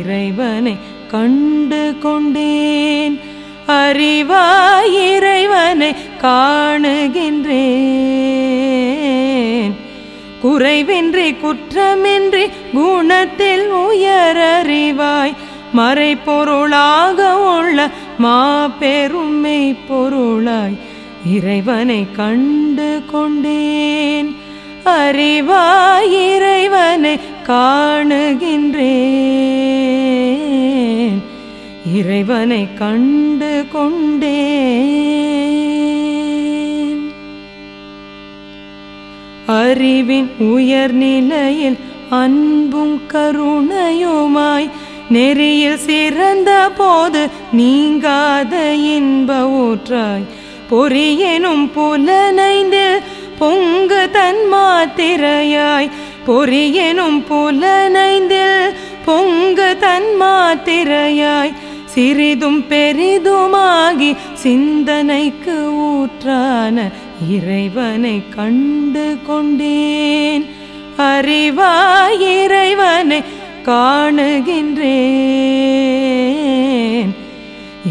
இறைவனை கண்டு கொண்டேன். அறிவாய் இறைவனை காணுகின்றேன். குறைவின்றி குற்றமின்றி குணத்தில் உயரறிவாய். மறைப்பொருளாக உள்ள மாபெருமை பொருளாய் இறைவனை கண்டு கொண்டேன். அறிவாய் இறைவனை காணுகின்றேன். இறைவனை கண்டு கொண்டே அறிவின் உயர்நிலையில் அன்பும் கருணையுமாய் நெறியில் சிறந்த போது நீங்காத இன்ப ஊற்றாய். பொறியெனும் புலனைந்து பொங்கு தன்மாத்திரையாய் பொறியெனும் புலனைந்தில் பொங்கு தன்மாத்திரையாய் சிறிதும் பெரிதுமாகி சிந்தனைக்கு ஊற்றான இறைவனை கண்டு கொண்டேன். அறிவாய் இறைவனை காணுகின்றேன்.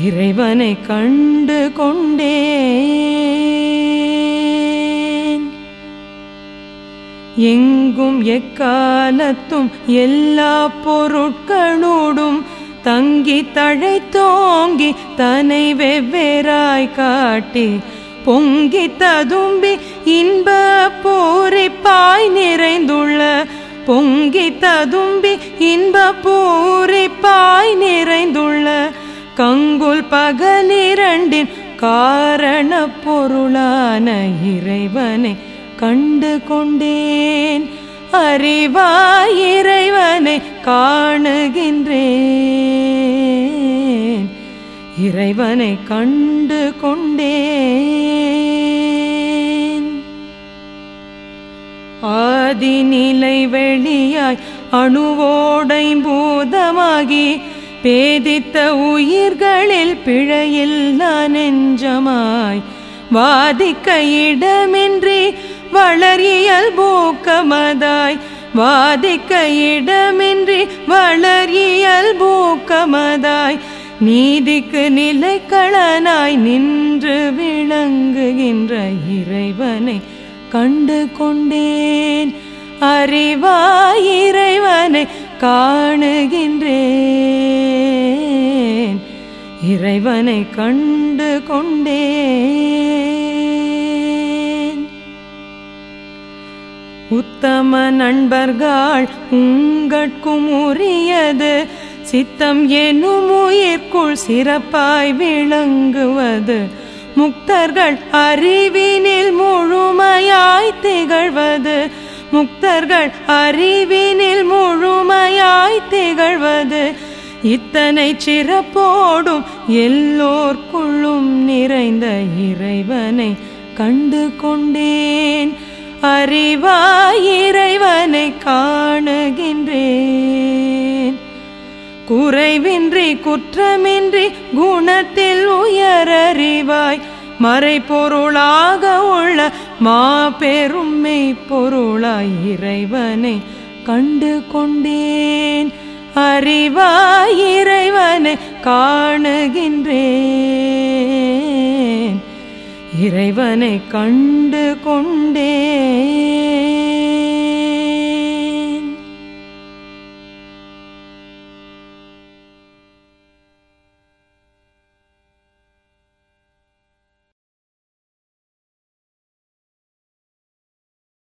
இறைவனை கண்டு கொண்டேன். எங்கும் எக்காலத்தும் எல்லா பொருட்களோடும் தீங்கி தழை தோங்கி தனை வெவ்வேறாய் காட்டி பொங்கி ததும்பி இன்ப பூரிப்பாய் நிறைந்துள்ள பொங்கி ததும்பி இன்ப பூரிப்பாய் நிறைந்துள்ள கங்குல் பகலிரண்டின் காரண பொருளான இறைவனை கண்டு கொண்டேன். அறிவாய் இறைவனை காணுகின்றேன். இறைவனை கண்டு கொண்டேன். ஆதிநிலை வெளியாய் அணுவோடை பூதமாகி பேதித்த உயிர்களில் பிழையில்லா நெஞ்சமாய் வாதிக்க இடமின்றி வளரியல் பூக்கமதாய் வாதிக்க இடமின்றி வளரியல் பூக்கமதாய் நீதிக்கு நிலைக்களனாய் நின்று விளங்குகின்ற இறைவனை கண்டு கொண்டேன் அறிவாய் இறைவனை காணுகின்றேன். இறைவனை கண்டு கொண்டேன் உத்தம நண்பர்கள் உங்கட்கும் உரியது சித்தம் என்னும் உயிர்க்குள் சிறப்பாய் விளங்குவது. முக்தர்கள் அறிவினில் முழுமையாய் திகழ்வது. முக்தர்கள் அறிவினில் முழுமையாய் திகழ்வது. இத்தனை சிறப்போடும் எல்லோர்க்குள்ளும் நிறைந்த இறைவனை கண்டு கொண்டேன் அறிவாய் இறைவனை காணுகின்றேன். குறைவின்றி குற்றமின்றி குணத்தில் உயரறிவாய். மறைப்பொருளாக உள்ள மாபெருமை பொருளாய் இறைவனை கண்டு கொண்டேன் அறிவாய் இறைவனை காணுகின்றேன். இறைவனை கண்டு கொண்டேன்